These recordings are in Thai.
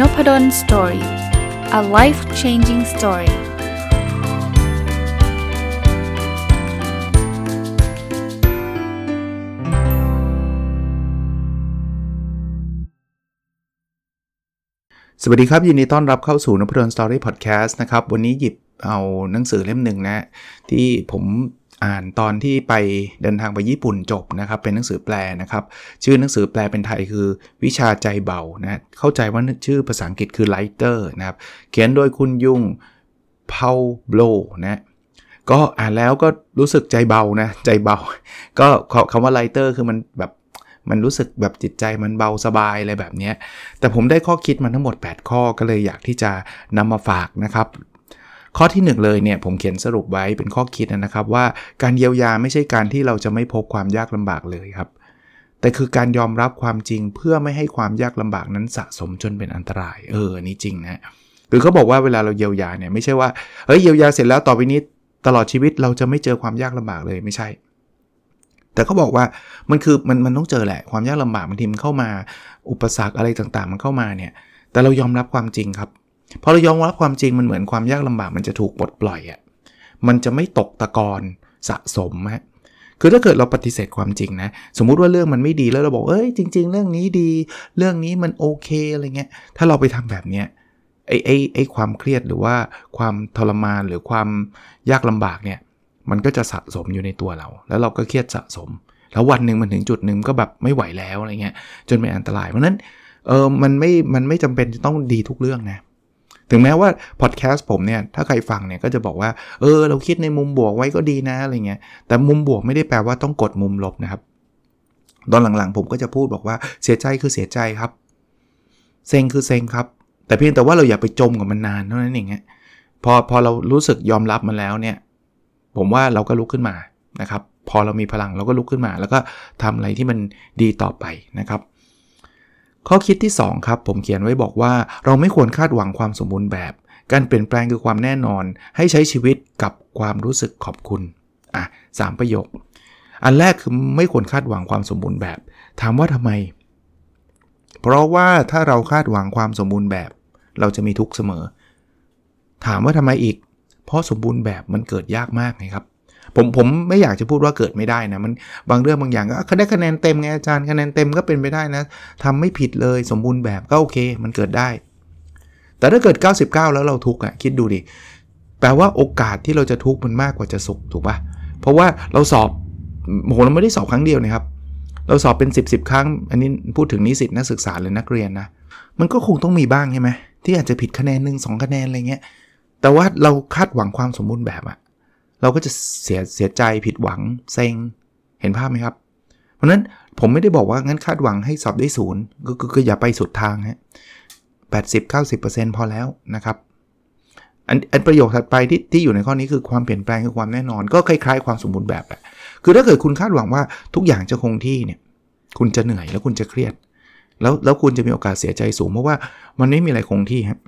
นพด ล Story a life changing story สวัสดีครับ ยินดีต้อนรับเข้าสู่นพดล Story Podcast นะครับ วันนี้หยิบเอาหนังสือเล่มหนึ่งนะ ที่ผม อ่านตอนที่ไปเดินทางไปญี่ปุ่นจบนะครับ เป็นหนังสือแปลนะครับ ชื่อหนังสือแปลเป็นไทยคือวิชาใจเบานะเข้าใจว่าชื่อภาษาอังกฤษคือ lighter นะครับ เขียนโดยคุณยุ่งเพาโบลนะก็อ่านแล้วก็รู้สึกใจเบานะ ใจเบา ก็คำว่า lighter คือมันแบบมันรู้สึกแบบจิตใจมันเบาสบายอะไรแบบนี้แต่ผมได้ข้อคิดมาทั้งหมด 8 ข้อก็เลยอยากที่จะนำมาฝากนะครับ ข้อที่ 1 เลยเนี่ยผมเขียนสรุปไว้เป็นข้อคิดนะครับว่าการเยียวยาไม่ใช่การที่เราจะไม่พบความยากลำบากเลยครับ แต่คือการยอมรับความจริงเพื่อไม่ให้ความยากลำบากนั้นสะสมจนเป็นอันตราย เออนี่จริงนะคือเขาบอกว่าเวลาเราเยียวยาเนี่ยไม่ใช่ว่าเฮ้ยเยียวยาเสร็จแล้วต่อไปนี้ตลอดชีวิตเราจะไม่เจอความยากลำบากเลยไม่ใช่ แต่เขาบอกว่ามันคือมันมันต้องเจอแหละความยากลำบากบางทีมันเข้ามา อุปสรรคอะไรต่างๆ มันเข้ามาเนี่ย แต่เรายอมรับความจริงครับ พอเรายอมรับความจริงมันเหมือนความยากลำบากมันจะถูกปลดปล่อยอะ่ะมันจะไม่ตกตะกอนสะสมฮะคือถ้าเกิดเราปฏิเสธความจริงนะ สมมุติว่าเรื่องมันไม่ดีแล้วเราบอกเอ้ยจริง ๆ เรื่องนี้ดี เรื่องนี้มันโอเคอะไรเงี้ย ถ้าเราไปทำแบบเนี้ยไอ้ไอ้ไอ้ความเครียดหรือว่าความทรมานหรือความยากลำบากเนี่ย มันก็จะสะสมอยู่ในตัวเรา แล้วเราก็เครียดสะสม แล้ววันหนึ่งมันถึงจุดหนึ่งก็แบบไม่ไหวแล้วอะไรเงี้ยจนเป็นอันตรายเพราะนั้นเออมันไม่มันไม่จำเป็นจะต้องดีทุกเรื่องนะ ถึงแม้ว่าพอดแคสต์ผมเนี่ยถ้าใครฟังเนี่ยก็จะบอกว่าเออเราคิดในมุมบวกไว้ก็ดีนะอะไรเงี้ยแต่มุมบวกไม่ได้แปลว่าต้องกดมุมลบนะครับ ตอนหลังๆ ผมก็จะพูดบอกว่าเสียใจคือเสียใจครับ เซ็งคือเซ็งครับ แต่เพียงแต่ว่าเราอย่าไปจมกับมันนานเท่านั้นเองพอพอเรารู้สึกยอมรับมันแล้วเนี่ย ผมว่าเราก็ลุกขึ้นมานะครับ พอเรามีพลังเราก็ลุกขึ้นมา แล้วก็ทำอะไรที่มันดีต่อไปนะครับ ข้อคิดที่ 2 ครับ ผมเขียนไว้บอกว่าเราไม่ควรคาดหวังความสมบูรณ์แบบ การเปลี่ยนแปลงคือความแน่นอน ให้ใช้ชีวิตกับความรู้สึกขอบคุณ อะสประโยค อันแรกคือไม่ควรคาดหวังความสมบูรณ์แบบ ถามว่าทำไม เพราะว่าถ้าเราคาดหวังความสมบูรณ์แบบ เราจะมีทุกข์เสมอ ถามว่าทำไมอีก เพราะสมบูรณ์แบบมันเกิดยากมากไงครับ ผมผมไม่อยากจะพูดว่าเกิดไม่ได้นะมันบางเรื่องบางอย่างก็ได้คะแนนเต็มไงอาจารย์คะแนนเต็มก็เป็นไปได้นะทำไม่ผิดเลยสมบูรณ์แบบก็โอเค มันเกิดได้ แต่ถ้าเกิด 99 แล้วเราทุกข์อะคิดดูดิแปลว่าโอกาสที่เราจะทุกข์มันมากกว่าจะสุขถูกปะเพราะว่าเราสอบโหเราไม่ได้สอบครั้งเดียวนะครับ เราสอบเป็น 10บสครั้ง อันนี้พูดถึงนิสิตนักศึกษาหรือนักเรียนนะมันก็คงต้องมีบ้างใช่ไหมที่อาจจะผิดคะแนนหนึ่งสองคะแนนอะไรเงี้ยแต่ว่าเราคาดหวังความสมบูรณ์แบบอะ เราก็จะเสียเสียใจผิดหวังเซ็งเห็นภาพไหมครับ เพราะนั้นผมไม่ได้บอกว่างั้นคาดหวังให้สอบได้ศูนย์ก็คืออย่าไปสุดทางฮะแปดสิบเก้าสิบเปอร์เซ็นต์พอแล้วนะครับอันอันประโยคถัดไปที่ที่อยู่ในข้อนี้คือความเปลี่ยนแปลงคือความแน่นอน ก็คล้ายๆความสมบูรณ์แบบแหละคือถ้าเกิดคุณคาดหวังว่าทุกอย่างจะคงที่เนี่ย คุณจะเหนื่อยแล้วคุณจะเครียด แล้วแล้วคุณจะมีโอกาสเสียใจสูงเพราะว่ามันไม่มีอะไรคงที่ครับ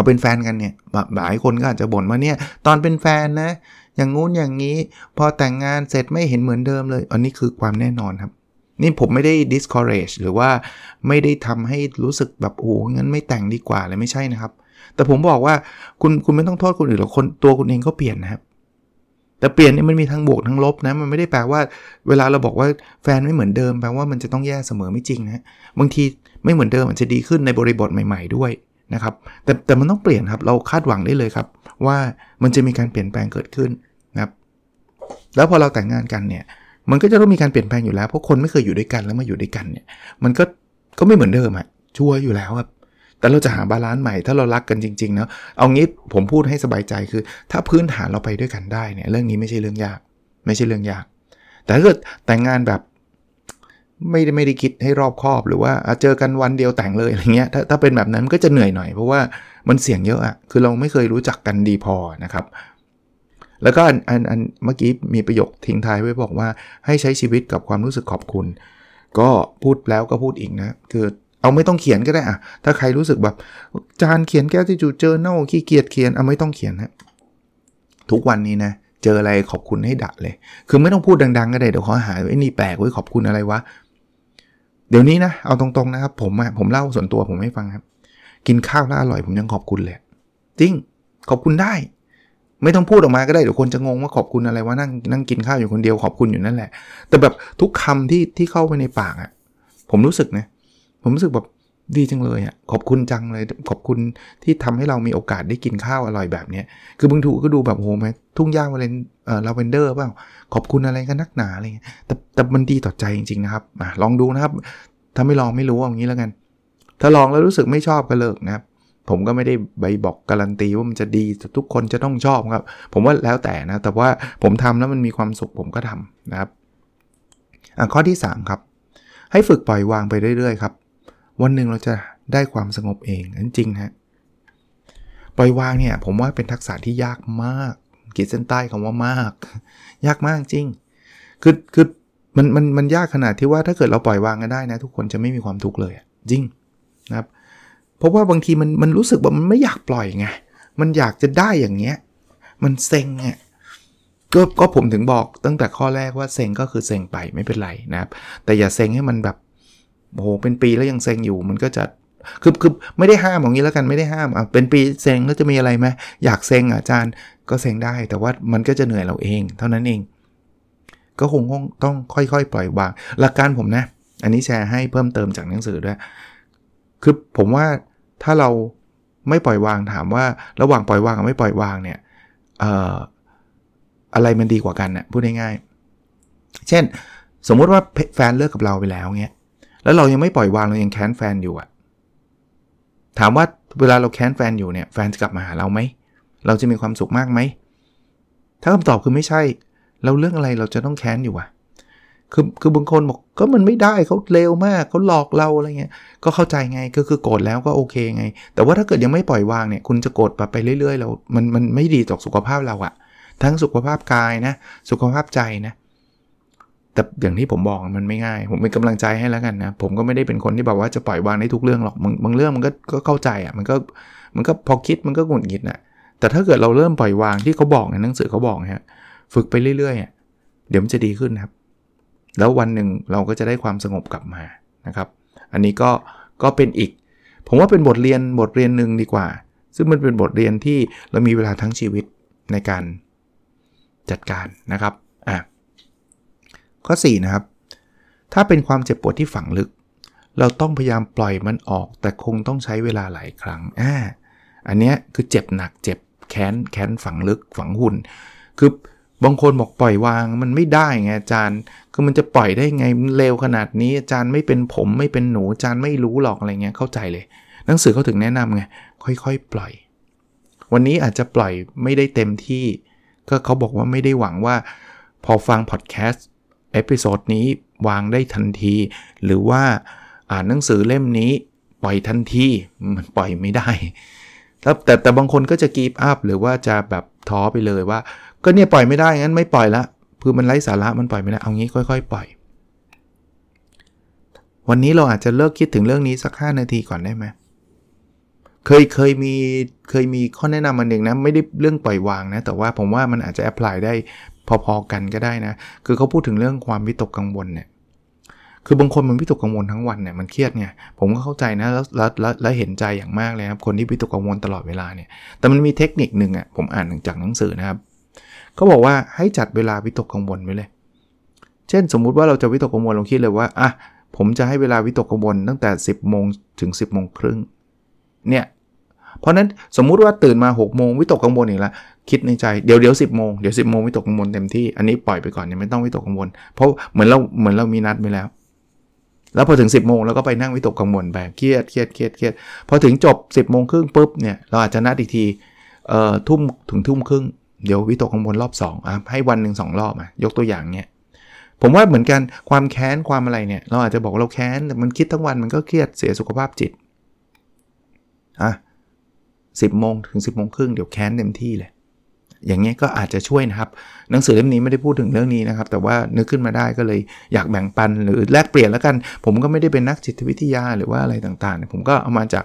เอาเป็นแฟนกันเนี่ยหลายคนก็อาจจะบ่นว่าเนี่ยตอนเป็นแฟนนะ อย่างงู้นอย่างนี้ พอแต่งงานเสร็จไม่เห็นเหมือนเดิมเลย อันนี้คือความแน่นอนครับ นี่ผมไม่ได้ discourage หรือว่าไม่ได้ทำให้รู้สึกแบบโอ้งั้นไม่แต่งดีกว่าเลยไม่ใช่นะครับ แต่ผมบอกว่าคุณคุณไม่ต้องโทษคนอื่นหรอกคนตัวคุณเองก็เปลี่ยนนะครับแต่เปลี่ยนนี่มันมีทั้งบวกทั้งลบนะมันไม่ได้แปลว่า เวลาเราบอกว่าแฟนไม่เหมือนเดิมแปลว่ามันจะต้องแย่เสมอไม่จริงนะบางทีไม่เหมือนเดิมมันจะดีขึ้นในบริบทใหม่ ๆด้วย นะครับแต่แต่มันต้องเปลี่ยนครับเราคาดหวังได้เลยครับ ว่ามันจะมีการเปลี่ยนแปลงเกิดขึ้นนะครับแล้วพอเราแต่งงานกันเนี่ยมันก็จะต้องมีการเปลี่ยนแปลงอยู่แล้วเพราะคนไม่เคยอยู่ด้วยกันแล้วมาอยู่ด้วยกันเนี่ยมันก็ก็ไม่เหมือนเดิมอะ sure อยู่แล้วครับแต่เราจะหา balance ใหม่ถ้าเรารักกันจริงๆเนาะเอางี้ผมพูดให้สบายใจคือ ถ้าพื้นฐานเราไปด้วยกันได้เนี่ยเรื่องนี้ไม่ใช่เรื่องยาก ไม่ใช่เรื่องยาก แต่ถ้าเกิดแต่งงานแบบ ไม่ได้ไม่ได้คิดให้รอบคอบหรือว่าเจอกันวันเดียวแต่งเลยอะไรเงี้ยถ้าถ้าเป็นแบบนั้นก็จะเหนื่อยหน่อย เพราะว่ามันเสี่ยงเยอะอะคือเราไม่เคยรู้จักกันดีพอนะครับ แล้วก็อันอันอันเมื่อกี้มีประโยคทิ้งท้ายไว้บอกว่าให้ใช้ชีวิตกับความรู้สึกขอบคุณ ก็พูดแล้วก็พูดอีกนะคือเอาไม่ต้องเขียนก็ได้อะถ้าใครรู้สึกแบบจานเขียนแก้ที่จูเจอเน่าขี้เกียจเขียนเอาไม่ต้องเขียนนะทุกวันนี้นะเจออะไรขอบคุณให้ดักเลย คือไม่ต้องพูดดัง ๆ ก็ได้เดี๋ยวเขาหาไอ้นี่แปลกไว้ขอบคุณอะไรวะ เดี๋ยวนี้นะ เอาตรงๆนะครับ ผมอะผมเล่าส่วนตัวผมให้ฟังครับ กินข้าวแล้วอร่อยผมยังขอบคุณเลย จริง ขอบคุณได้ ไม่ต้องพูดออกมาก็ได้เดี๋ยวคนจะงงว่าขอบคุณอะไรว่านั่งนั่งกินข้าวอยู่คนเดียวขอบคุณอยู่นั่นแหละ แต่แบบทุกคำที่ที่เข้าไปในปากอะผมรู้สึกนะ ผมรู้สึกแบบ ดีจังเลยอะขอบคุณจังเลย ขอบคุณที่ทำให้เรามีโอกาสได้กินข้าวอร่อยแบบนี้คือบางถูก็ดูแบบโหไหมทุ่งหญ้าวาเลนเอ่อลาเวนเดอร์เปล่าขอบคุณอะไรกันนักหนาอะไรเงี้ยแต่แต่มันดีต่อใจจริงๆนะครับอะลองดูนะครับ ถ้าไม่ลองไม่รู้อย่างนี้แล้วกัน ถ้าลองแล้วรู้สึกไม่ชอบก็เลิกนะครับ ผมก็ไม่ได้ใบบอกการันตีว่ามันจะดีทุกคนจะต้องชอบครับ ผมว่าแล้วแต่นะ แต่ว่าผมทำแล้วมันมีความสุขผมก็ทำนะครับอะข้อที่ 3 ครับ ให้ฝึกปล่อยวางไปเรื่อยๆครับ วันหนึ่งเราจะได้ความสงบเองนั่นจริงฮะปล่อยวางเนี่ยผมว่าเป็นทักษะที่ยากมากกีดเส้นใต้คำว่ามาก ยากมากจริง คือคือมันมันมันยากขนาดที่ว่าถ้าเกิดเราปล่อยวางกันได้นะ ทุกคนจะไม่มีความทุกข์เลยจริงนะครับเพราะว่าบางทีมันมันรู้สึกว่ามันไม่อยากปล่อยไงมันอยากจะได้อย่างเงี้ยมันเซ็งอะก็ก็ผมถึงบอกตั้งแต่ข้อแรกว่าเซ็งก็คือเซ็งไปไม่เป็นไรนะครับ แต่อย่าเซ็งให้มันแบบ โอ้โหเป็นปีแล้วยังเซ็งอยู่มันก็จะคือคือไม่ได้ห้ามอย่างนี้แล้วกันไม่ได้ห้ามอะเป็นปีเซ็งแล้วจะมีอะไรไหมอยากเซ็งอาจารย์ก็เซ็งได้ แต่ว่ามันก็จะเหนื่อยเราเอง เท่านั้นเอง ก็คงต้องค่อยๆ ปล่อยวาง หลักการผมนะ อันนี้แชร์ให้เพิ่มเติมจากหนังสือด้วย คือผมว่าถ้าเราไม่ปล่อยวางถามว่าระหว่างปล่อยวางกับไม่ปล่อยวางเนี่ยอออะไรมันดีกว่ากันนะ่ะพูดง่ายๆเช่น สมมุติว่าแฟนเลิกกับเราไปแล้วเงี้ย แล้วเรายังไม่ปล่อยวางเรายังแค้นแฟนอยู่อะถามว่าเวลาเราแค้นแฟนอยู่เนี่ยแฟนจะกลับมาหาเราไหม เราจะมีความสุขมากไหม ถ้าคำตอบคือไม่ใช่ เราเรื่องอะไรเราจะต้องแค้นอยู่อะคือคือบางคนบอกก็มันไม่ได้เขาเลวมากเขาหลอกเราอะไรเงี้ยก็เข้าใจไงก็คือโกรธแล้วก็โอเคไง แต่ว่าถ้าเกิดยังไม่ปล่อยวางเนี่ยคุณจะโกรธไปเรื่อยๆเรา มันมันไม่ดีต่อสุขภาพเราอะทั้งสุขภาพกายนะสุขภาพใจนะ แต่อย่างที่ผมบอกมันไม่ง่าย ผมเป็นกำลังใจให้แล้วกันนะ ผมก็ไม่ได้เป็นคนที่แบบว่าจะปล่อยวางได้ทุกเรื่องหรอกบางบางเรื่องมันก็ก็เข้าใจอะมันก็มันก็พอคิดมันก็หงุดหงิดนะแต่ถ้าเกิดเราเริ่มปล่อยวางที่เขาบอกในหนังสือเขาบอกฮะฝึกไปเรื่อยๆเดี๋ยวมันจะดีขึ้นครับ แล้ววันหนึ่งเราก็จะได้ความสงบกลับมานะครับ อันนี้ก็ก็เป็นอีก ผมว่าเป็นบทเรียนบทเรียนหนึ่งดีกว่า ซึ่งมันเป็นบทเรียนที่เรามีเวลาทั้งชีวิตในการจัดการนะครับ ข้อ4นะครับ ถ้าเป็นความเจ็บปวดที่ฝังลึก เราต้องพยายามปล่อยมันออก แต่คงต้องใช้เวลาหลายครั้งอ่าอันนี้คือเจ็บหนักเจ็บแค้นแค้นฝังลึกฝังหุ่น คือบางคนบอกปล่อยวางมันไม่ได้ไงอาจารย์ คือมันจะปล่อยได้ไงเร็วขนาดนี้อาจารย์ไม่เป็นผมไม่เป็นหนูอาจารย์ไม่รู้หรอกอะไรเงี้ยเข้าใจเลย หนังสือเขาถึงแนะนำไงค่อยๆ ปล่อย วันนี้อาจจะปล่อยไม่ได้เต็มที่ ก็เขาบอกว่าไม่ได้หวังว่า พอฟัง podcast episode นี้วางได้ทันที หรือว่าอ่านหนังสือเล่มนี้ปล่อยทันที มันปล่อยไม่ได้แล้วแต่แต่บางคนก็จะ give up หรือว่าจะแบบท้อไปเลยว่า ก็เนี่ยปล่อยไม่ได้งั้นไม่ปล่อยละคือมันไร้สาระมันปล่อยไม่ได้เอางี้ค่อย ๆ ปล่อย วันนี้เราอาจจะเลิกคิดถึงเรื่องนี้สัก 5 นาทีก่อนได้ไหมเคยเคยมีเคยมีข้อแนะนำมาหนึ่งนะไม่ได้เรื่องปล่อยวางนะแต่ว่าผมว่ามันอาจจะแอพพลายได้ พอๆกันก็ได้นะ คือเขาพูดถึงเรื่องความวิตกกังวลเนี่ยคือบางคนมันวิตกกังวลทั้งวันเนี่ยมันเครียดไงผมก็เข้าใจนะแล้วแล้วแล้วเห็นใจอย่างมากเลยครับคนที่วิตกกังวลตลอดเวลาเนี่ยแต่มันมีเทคนิคหนึ่งอะผมอ่านจากหนังสือนะครับเขาบอกว่าให้จัดเวลาวิตกกังวลไว้เลย เช่น สมมุติว่าเราจะวิตกกังวลเราคิดเลยว่าอะผมจะให้เวลาวิตกกังวลตั้งแต่ 10โมงถึง 10โมงครึ่งเนี่ย เพราะนั้นสมมุติว่าตื่นมา6โมงวิตกกังวลอีกแล้วคิดในใจเดี๋ยวเดี๋ยวสิบโมงเดี๋ยวสิบโมงวิตกกังวลเต็มที่อันนี้ปล่อยไปก่อนยังไม่ต้องวิตกกังวล เพราะเหมือนเราเหมือนเรามีนัดไปแล้ว แล้วพอถึง 10บโมงเราก็ไปนั่งวิตกกังวลไปเครียดเครียดเครียดเครียดพอถึงจบ 10บโมงครึ่งปุ๊บเนี่ยเราอาจจะนัดอีกทีเอ่อทุ่มถึงทุ่มครึ่งเดี๋ยววิตกกังวลรอบ2อะให้วันหนึ่งสองรอบอะยกตัวอย่างเนี่ยผมว่าเหมือนกันความแค้นความอะไรเนี่ย เราอาจจะบอกเราแค้นแต่มันคิดทั้งวันมันก็เครียดเสียสุขภาพจิตอะ สิบโมงถึง 10บโมงครึ่งเดี๋ยวแค้นเต็มที่เลย อย่างเงี้ยก็อาจจะช่วยนะครับ หนังสือเล่มนี้ไม่ได้พูดถึงเรื่องนี้นะครับ แต่ว่านึกขึ้นมาได้ก็เลยอยากแบ่งปันหรือแลกเปลี่ยนแล้วกัน ผมก็ไม่ได้เป็นนักจิตวิทยาหรือว่าอะไรต่างๆ ผมก็เอามาจาก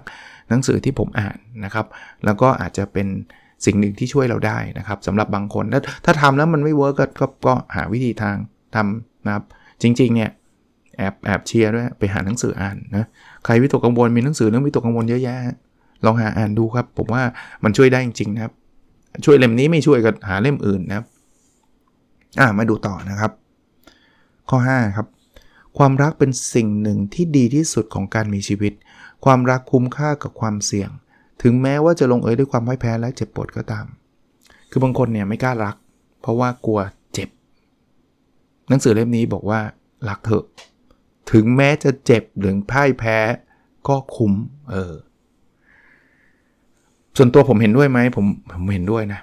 หนังสือที่ผมอ่านนะครับ แล้วก็อาจจะเป็นสิ่งหนึ่งที่ช่วยเราได้นะครับสำหรับบางคนถ้าถ้าทำแล้วมันไม่ work ก็ก็หาวิธีทางทำนะครับ จริงๆเนี่ยแอบแอบเชียร์ด้วยไปหาหนังสืออ่านนะใครวิตกกังวลมีหนังสือเรื่องวิตกกังวลเยอะแยะ ลองหาอ่านดูครับ ผมว่ามันช่วยได้จริงๆนะครับ ช่วยเล่มนี้ไม่ช่วยก็หาเล่มอื่นนะครับ อ่ามาดูต่อนะครับ ข้อ 5 ครับ ความรักเป็นสิ่งหนึ่งที่ดีที่สุดของการมีชีวิต ความรักคุ้มค่ากับความเสี่ยง ถึงแม้ว่าจะลงเอยด้วยความพ่ายแพ้และเจ็บปวดก็ตาม คือบางคนเนี่ยไม่กล้ารัก เพราะว่ากลัวเจ็บ หนังสือเล่มนี้บอกว่ารักเถอะ ถึงแม้จะเจ็บหรือพ่ายแพ้ก็คุ้ม เออ ส่วนตัวผมเห็นด้วยไหมผมผมเห็นด้วยนะ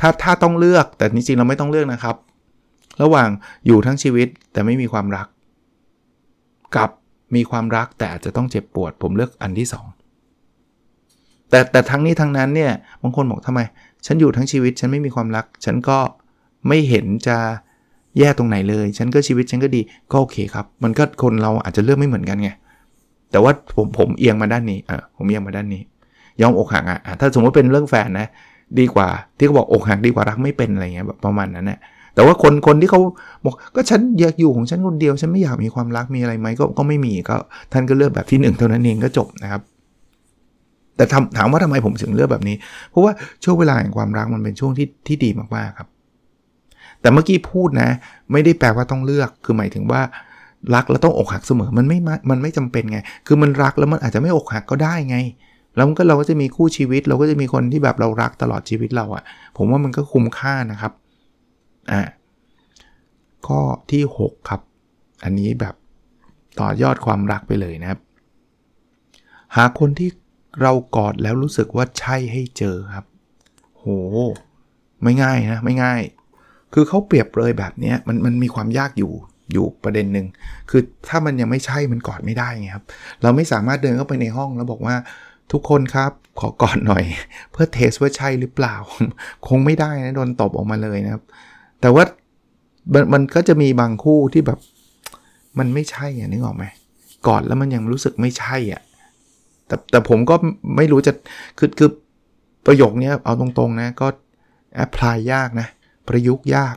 ถ้าถ้าต้องเลือกแต่จริงๆเราไม่ต้องเลือกนะครับ ระหว่างอยู่ทั้งชีวิตแต่ไม่มีความรัก กับมีความรักแต่อาจจะต้องเจ็บปวด ผมเลือกอันที่ 2 แต่แต่ทั้งนี้ทั้งนั้นเนี่ยบางคนบอกทำไม ฉันอยู่ทั้งชีวิตฉันไม่มีความรัก ฉันก็ไม่เห็นจะแย่ตรงไหนเลย ฉันก็ชีวิตฉันก็ดีก็โอเคครับ มันก็คนเราอาจจะเลือกไม่เหมือนกันไงแต่ว่าผมผมเอียงมาด้านนี้อะผมเอียงมาด้านนี้ ยอมอกหักอะถ้าสมมติเป็นเรื่องแฟนนะดีกว่าที่เขาบอกอกหักดีกว่ารักไม่เป็นอะไรเงี้ยแบบประมาณนั้นแหละแต่ว่าคนคนที่เขาบอกก็ฉันอยากอยู่ของฉันคนเดียว ฉันไม่อยากมีความรักมีอะไรไหมก็ก็ไม่มีก็ท่านก็เลือกแบบที่ 1 เท่านั้นเองก็จบนะครับ แต่ถามถามว่าทำไมผมถึงเลือกแบบนี้ เพราะว่าช่วงเวลาแห่งความรักมันเป็นช่วงที่ที่ดีมากๆครับ แต่เมื่อกี้พูดนะ ไม่ได้แปลว่าต้องเลือกคือหมายถึงว่ารักแล้วต้องอกหักเสมอมันไม่มันไม่จำเป็นไง คือมันรักแล้วมันอาจจะไม่อกหักก็ได้ไง แล้วก็เราก็จะมีคู่ชีวิต เราก็จะมีคนที่แบบเรารักตลอดชีวิตเราอะ่ะ ผมว่ามันก็คุ้มค่านะครับอ่าข้อที่ 6 ครับ อันนี้แบบต่อยอดความรักไปเลยนะครับ หาคนที่เรากอดแล้วรู้สึกว่าใช่ให้เจอครับ โห ไม่ง่ายนะ ไม่ง่าย คือเขาเปรียบเลยแบบนี้มันมันมีความยากอยู่อยู่ประเด็นหนึ่งคือถ้ามันยังไม่ใช่มันกอดไม่ได้ไงครับ เราไม่สามารถเดินเข้าไปในห้องแล้วบอกว่า ทุกคนครับขอกอดหน่อย เพื่อเทสว่าใช่หรือเปล่า คงไม่ได้นะโดนตบออกมาเลยนะครับ แต่ว่ามันก็จะมีบางคู่ที่แบบ มันไม่ใช่อะนึกออกไหมกอดแล้วมันยังรู้สึกไม่ใช่อะแต่แต่ผมก็ไม่รู้จะคือคือประโยคนี้เอาตรงๆนะก็ apply ยากนะ ประยุกต์ยาก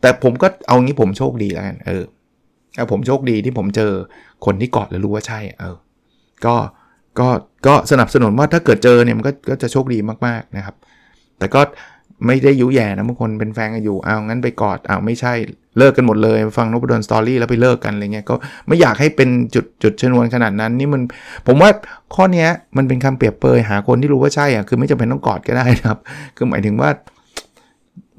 แต่ผมก็เอางี้ผมโชคดีแล้วกันเออผมโชคดีที่ผมเจอคนที่กอดแล้วรู้ว่าใช่ เออ ก็ ก็ก็สนับสนุนว่าถ้าเกิดเจอเนี่ยมันก็ก็จะโชคดีมากๆนะครับ แต่ก็ไม่ได้ยุแย่นะบางคนเป็นแฟนกันอยู่เอางั้นไปกอดเอาไม่ใช่เลิกกันหมดเลย ฟังนพดล Story แล้วไปเลิกกันอะไรเงี้ยก็ไม่อยากให้เป็นจุดจุดชนวนขนาดนั้น นี่มันผมว่าข้อนี้มันเป็นคำเปรียบเปยหาคนที่รู้ว่าใช่อะคือไม่จำเป็นต้องกอดก็ได้นะครับ คือหมายถึงว่า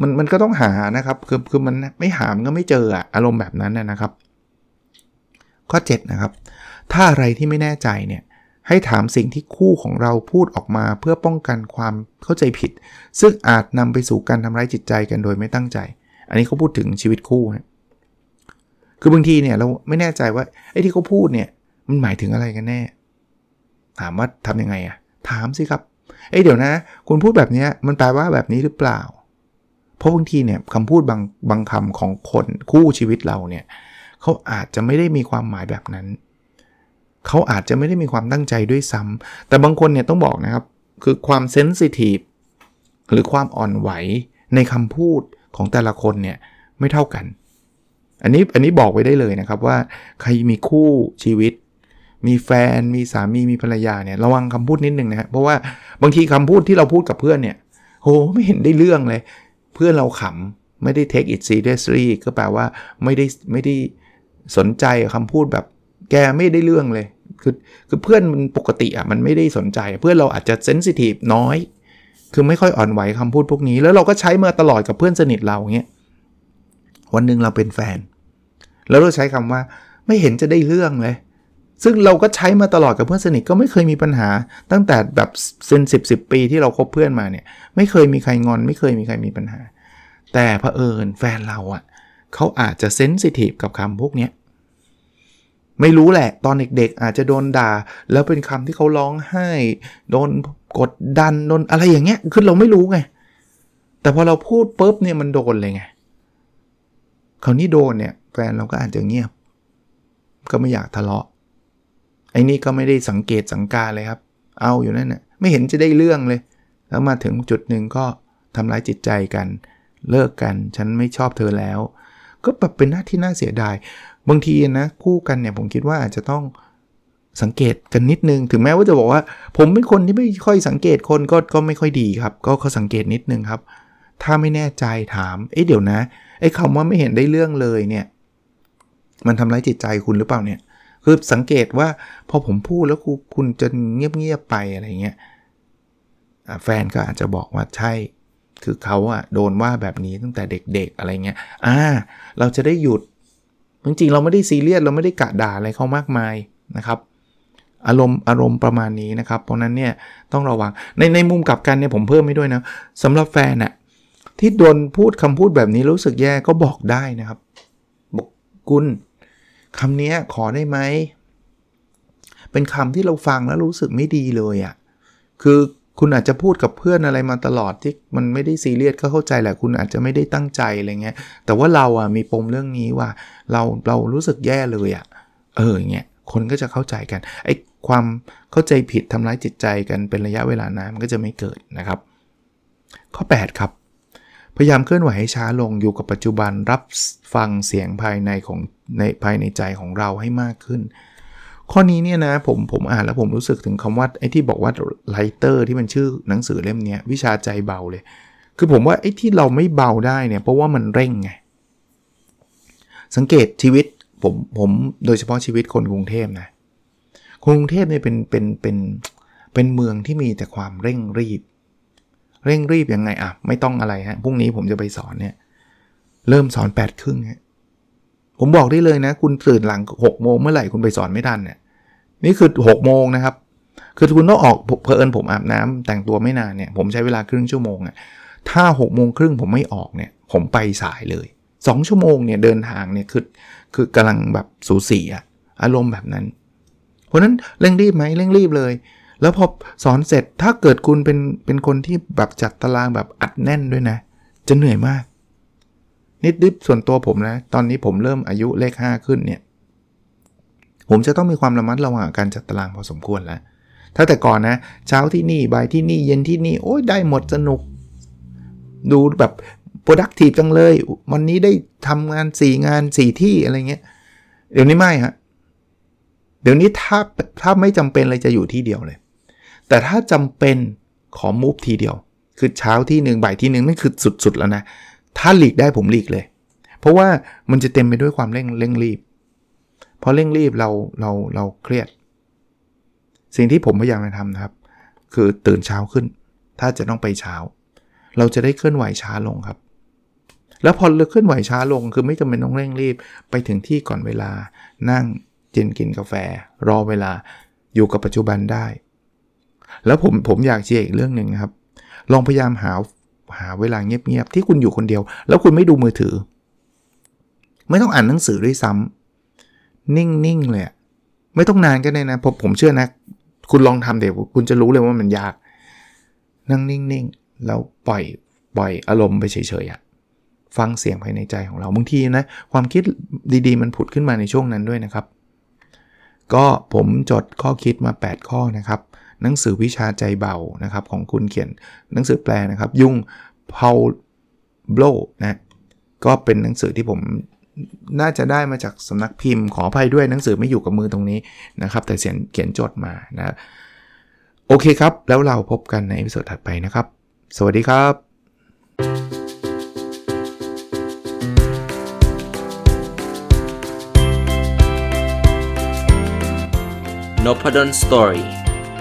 มันมันก็ต้องหานะครับคือคือมันไม่หามก็ไม่เจออะอารมณ์แบบนั้นนะครับ ข้อ 7 นะครับ ถ้าอะไรที่ไม่แน่ใจเนี่ย ให้ถามสิ่งที่คู่ของเราพูดออกมาเพื่อป้องกันความเข้าใจผิด ซึ่งอาจนำไปสู่การทำร้ายจิตใจกันโดยไม่ตั้งใจ อันนี้เขาพูดถึงชีวิตคู่นะคือบางทีเนี่ยเราไม่แน่ใจว่าไอ้ที่เขาพูดเนี่ยมันหมายถึงอะไรกันแน่ ถามว่าทํำยังไงอะถามสิครับเอ้เดี๋ยวนะ คุณพูดแบบนี้มันแปลว่าแบบนี้หรือเปล่า เพราะบางทีเนี่ยคำพูดบางบางคำของคนคู่ชีวิตเราเนี่ยเขาอาจจะไม่ได้มีความหมายแบบนั้น เขาอาจจะไม่ได้มีความตั้งใจด้วยซ้ำแต่บางคนเนี่ยต้องบอกนะครับ คือความเซนซิทีฟหรือความอ่อนไหวในคำพูดของแต่ละคนเนี่ยไม่เท่ากัน อันนี้อันนี้บอกไว้ได้เลยนะครับว่าใครมีคู่ชีวิต มีแฟน มีสามีมีภรรยาเนี่ยระวังคำพูดนิดนึงนะเพราะว่าบางทีคำพูดที่เราพูดกับเพื่อนเนี่ยโหไม่เห็นได้เรื่องเลย เพื่อนเราขำไม่ได้ take it seriously ก็แปลว่าไม่ได้ไม่ได้สนใจคำพูดแบบแกไม่ได้เรื่องเลย คือคือเพื่อนมันปกติอะมันไม่ได้สนใจ เพื่อนเราอาจจะเซนซิทีฟน้อย คือไม่ค่อยอ่อนไหวคำพูดพวกนี้ แล้วเราก็ใช้มาตลอดกับเพื่อนสนิทเราเงี้ยวันหนึ่งเราเป็นแฟน แล้วเราใช้คำว่าไม่เห็นจะได้เรื่องเลย ซึ่งเราก็ใช้มาตลอดกับเพื่อนสนิทก็ไม่เคยมีปัญหา ตั้งแต่แบบเซนสิบสิบปีที่เราคบเพื่อนมาเนี่ย ไม่เคยมีใครงอน ไม่เคยมีใครมีปัญหา แต่เผอิญแฟนเราอะ่ะเขาอาจจะเซนซิทีฟกับคำพวกเนี้ย ไม่รู้แหละ ตอนเด็กๆ อาจจะโดนด่า แล้วเป็นคำที่เขาร้องไห้ โดนกดดันโดนอะไรอย่างเงี้ยคือเราไม่รู้ไง แต่พอเราพูดปุ๊บเนี่ยมันโดนเลยไงคราวนี้โดนเนี่ยแฟนเราก็อาจจะเงียบ ก็ไม่อยากทะเลาะไอ้นี่ก็ไม่ได้สังเกตสังการเลยครับ เอาอยู่นั่นน่ะไม่เห็นจะได้เรื่องเลย แล้วมาถึงจุดหนึ่งก็ทำร้ายจิตใจกัน เลิกกัน ฉันไม่ชอบเธอแล้ว ก็แบบเป็นหน้าที่น่าเสียดาย บางทีนะคู่กันเนี่ยผมคิดว่าอาจจะต้องสังเกตกันนิดนึง ถึงแม้ว่าจะบอกว่า ผมเป็นคนที่ไม่ค่อยสังเกตคนก็ก็ไม่ค่อยดีครับ ก็เขาสังเกตนิดนึงครับ ถ้าไม่แน่ใจถาม เอ๊ะเดี๋ยวนะไอ้คำว่าไม่เห็นได้เรื่องเลยเนี่ย มันทำร้ายจิตใจคุณหรือเปล่าเนี่ย คือสังเกตว่าพอผมพูดแล้วคุณคุณจะเงียบๆไปอะไรเงี้ยแฟนก็อาจจะบอกว่าใช่ คือเขาอะโดนว่าแบบนี้ตั้งแต่เด็กๆอะไรเงี้ย อ่า เราจะได้หยุด จริงๆเราไม่ได้ซีเรียสเราไม่ได้กะด่าอะไรเขามากมายนะครับ อารมณ์อารมณ์ประมาณนี้นะครับ เพราะนั้นเนี่ยต้องระวังในในมุมกลับกันเนี่ยผมเพิ่มไม่ด้วยนะสำหรับแฟนอะที่โดนพูดคำพูดแบบนี้รู้สึกแย่ก็บอกได้นะครับ บอกกุลคำนี้ขอได้ไหมเป็นคำที่เราฟังแล้วรู้สึกไม่ดีเลยอะ่ะคือ คุณอาจจะพูดกับเพื่อนอะไรมาตลอดที่มันไม่ได้ซีเรียสก็เข้าใจแหละ คุณอาจจะไม่ได้ตั้งใจอะไรเงี้ย แต่ว่าเราอะมีปมเรื่องนี้ว่า เราเรารู้สึกแย่เลยอะ่ะ เออเงี้ย คนก็จะเข้าใจกัน ไอ้ความเข้าใจผิดทำร้ายจิตใจกันเป็นระยะเวลานานมันก็จะไม่เกิดนะครับ ข้อ 8 ครับ พยายามเคลื่อนไหวให้ช้าลงอยู่กับปัจจุบันรับฟังเสียงภายในของในภายในใจของเราให้มากขึ้น ข้อนี้เนี่ยนะผมผมอ่านแล้วผมรู้สึกถึงคำว่าไอ้ที่บอกว่าไลเตอร์ที่มันชื่อหนังสือเล่มนี้วิชาใจเบาเลย คือผมว่าไอ้ที่เราไม่เบาได้เนี่ยเพราะว่ามันเร่งไง สังเกตชีวิตผมผมโดยเฉพาะชีวิตคนกรุงเทพนะกรุงเทพเนี่ยเป็นเป็นเป็นเป็นเมืองที่มีแต่ความเร่งรีบ เร่งรีบยังไงอะไม่ต้องอะไรฮะพรุ่งนี้ผมจะไปสอนเนี่ยเริ่มสอน8ปดครึ่งฮะ ผมบอกได้เลยนะ คุณตื่นหลัง6โมงเมื่อไหร่คุณไปสอนไม่ทันเนี่ยนี่คือ6โมงนะครับ คือคุณต้องออกเพอเอิญผมอาบน้ำแต่งตัวไม่นานเนี่ยผมใช้เวลาครึ่งชั่วโมงอะถ้า6โมงครึ่งผมไม่ออกเนี่ย ผมไปสายเลย 2 ชั่วโมงเนี่ยเดินทางเนี่ยคือคือกำลังแบบสูสีอะอารมณ์แบบนั้น เพราะนั้นเร่งรีบไหมเร่งรีบเลย แล้วพอสอนเสร็จถ้าเกิดคุณเป็นเป็นคนที่แบบจัดตารางแบบอัดแน่นด้วยนะ จะเหนื่อยมาก นิดดิบส่วนตัวผมนะ ตอนนี้ผมเริ่มอายุเลข 5 ขึ้นเนี่ย ผมจะต้องมีความระมัดระวังการจัดตารางพอสมควรแล้ว ถ้าแต่ก่อนนะ เช้าที่นี่บ่ายที่นี่เย็นที่นี่โอ้ยได้หมดสนุก ดูแบบ productive จังเลย วันนี้ได้ทำงาน 4 งาน 4 ที่อะไรเงี้ย เดี๋ยวนี้ไม่ฮะ เดี๋ยวนี้ถ้าถ้าไม่จำเป็นเลยจะอยู่ที่เดียวเลย แต่ถ้าจำเป็นขอมูฟทีเดียว คือเช้าที่หนึ่งบ่ายที่หนึ่งนั่นคือสุดๆแล้วนะ ถ้าหลีกได้ผมหลีกเลย เพราะว่ามันจะเต็มไปด้วยความเร่งเร่งรีบพอเร่งรีบเราเราเราเครียด สิ่งที่ผมพยายามจะทำนะครับ คือตื่นเช้าขึ้น ถ้าจะต้องไปเช้า เราจะได้เคลื่อนไหวช้าลงครับ แล้วพอเราเคลื่อนไหวช้าลง คือไม่จำเป็นต้องเร่งรีบ ไปถึงที่ก่อนเวลา นั่งกินกินกาแฟ รอเวลาอยู่กับปัจจุบันได้ แล้วผมผมอยากเชียร์อีกเรื่องหนึ่งนะครับ ลองพยายามหา หาเวลาเงียบๆที่คุณอยู่คนเดียว แล้วคุณไม่ดูมือถือ ไม่ต้องอ่านหนังสือด้วยซ้ำนิ่งๆเลยไม่ต้องนานก็ได้นะผมผมเชื่อนะ คุณลองทำเดี๋ยวคุณจะรู้เลยว่ามันยาก นั่งนิ่งๆแล้วปล่อยปล่อยอารมณ์ไปเฉยๆฟังเสียงภายในใจของเราบางทีนะความคิดดีๆ มันผุดขึ้นมาในช่วงนั้นด้วยนะครับ ก็ผมจดข้อคิดมา 8 ข้อนะครับ หนังสือวิชาใจเบานะครับของคุณเขียนหนังสือแปลนะครับ ยุ่งพาโบนะก็เป็นหนังสือที่ผมน่าจะได้มาจากสำนักพิมพ์ ขออภัยด้วยหนังสือไม่อยู่กับมือตรงนี้นะครับ แต่เขียนเขียนจดมานะโอเคครับ แล้วเราพบกันในวิดีโอถัดไปนะครับ สวัสดีครับ n o p a d o n Story